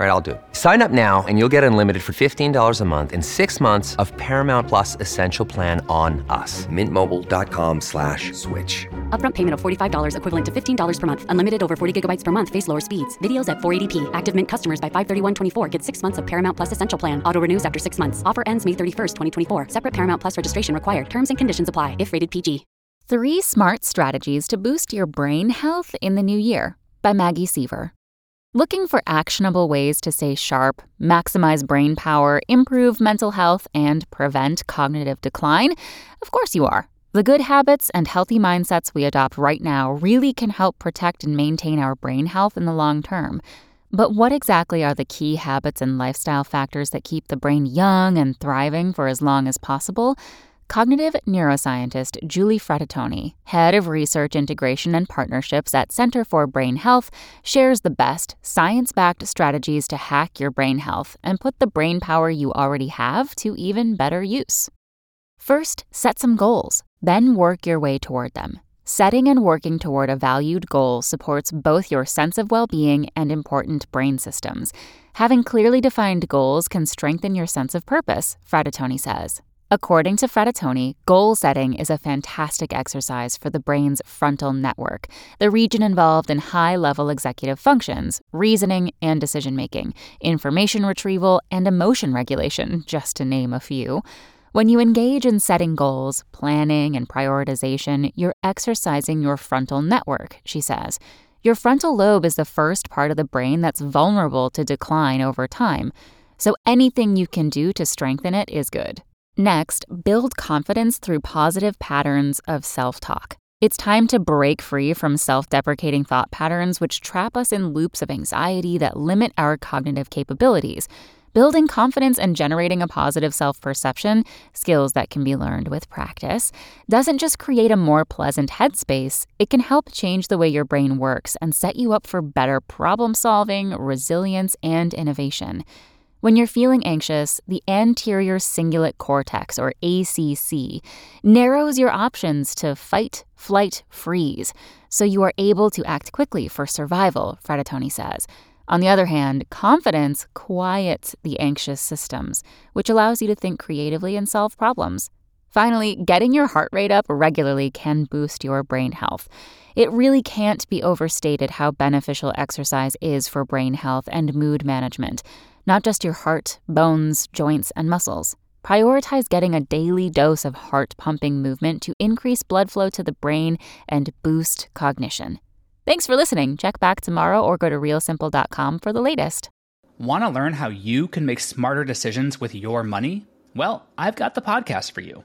All right, I'll do it. Sign up now and you'll get unlimited for $15 a month in six months of Paramount Plus Essential Plan on us. Mintmobile.com slash switch. Upfront payment of $45 equivalent to $15 per month. Unlimited over 40 gigabytes per month. Face lower speeds. Videos at 480p. Active Mint customers by 531.24 get six months of Paramount Plus Essential Plan. Auto renews after six months. Offer ends May 31st, 2024. Separate Paramount Plus registration required. Terms and conditions apply if rated PG. Three smart strategies to boost your brain health in the new year by Maggie Seaver. Looking for actionable ways to stay sharp, maximize brain power, improve mental health, and prevent cognitive decline? Of course you are. The good habits and healthy mindsets we adopt right now really can help protect and maintain our brain health in the long term. But what exactly are the key habits and lifestyle factors that keep the brain young and thriving for as long as possible? Cognitive neuroscientist Julie Fratantoni, head of research integration and partnerships at Center for Brain Health, shares the best science backed strategies to hack your brain health and put the brain power you already have to even better use. First, set some goals, then work your way toward them. Setting and working toward a valued goal supports both your sense of well being and important brain systems. Having clearly defined goals can strengthen your sense of purpose, Frattoni says. According to Fratantoni, goal setting is a fantastic exercise for the brain's frontal network, the region involved in high level executive functions, reasoning and decision making, information retrieval, and emotion regulation, just to name a few. When you engage in setting goals, planning, and prioritization, you're exercising your frontal network, she says. Your frontal lobe is the first part of the brain that's vulnerable to decline over time, so anything you can do to strengthen it is good. Next, build confidence through positive patterns of self talk. It's time to break free from self deprecating thought patterns which trap us in loops of anxiety that limit our cognitive capabilities. Building confidence and generating a positive self perception, skills that can be learned with practice, doesn't just create a more pleasant headspace, it can help change the way your brain works and set you up for better problem solving, resilience, and innovation. When you're feeling anxious, the anterior cingulate cortex, or ACC, narrows your options to fight, flight, freeze, so you are able to act quickly for survival, Fratantoni says. On the other hand, confidence quiets the anxious systems, which allows you to think creatively and solve problems. Finally, getting your heart rate up regularly can boost your brain health. It really can't be overstated how beneficial exercise is for brain health and mood management not just your heart, bones, joints, and muscles. Prioritize getting a daily dose of heart pumping movement to increase blood flow to the brain and boost cognition. Thanks for listening. Check back tomorrow or go to realsimple.com for the latest. Want to learn how you can make smarter decisions with your money? Well, I've got the podcast for you.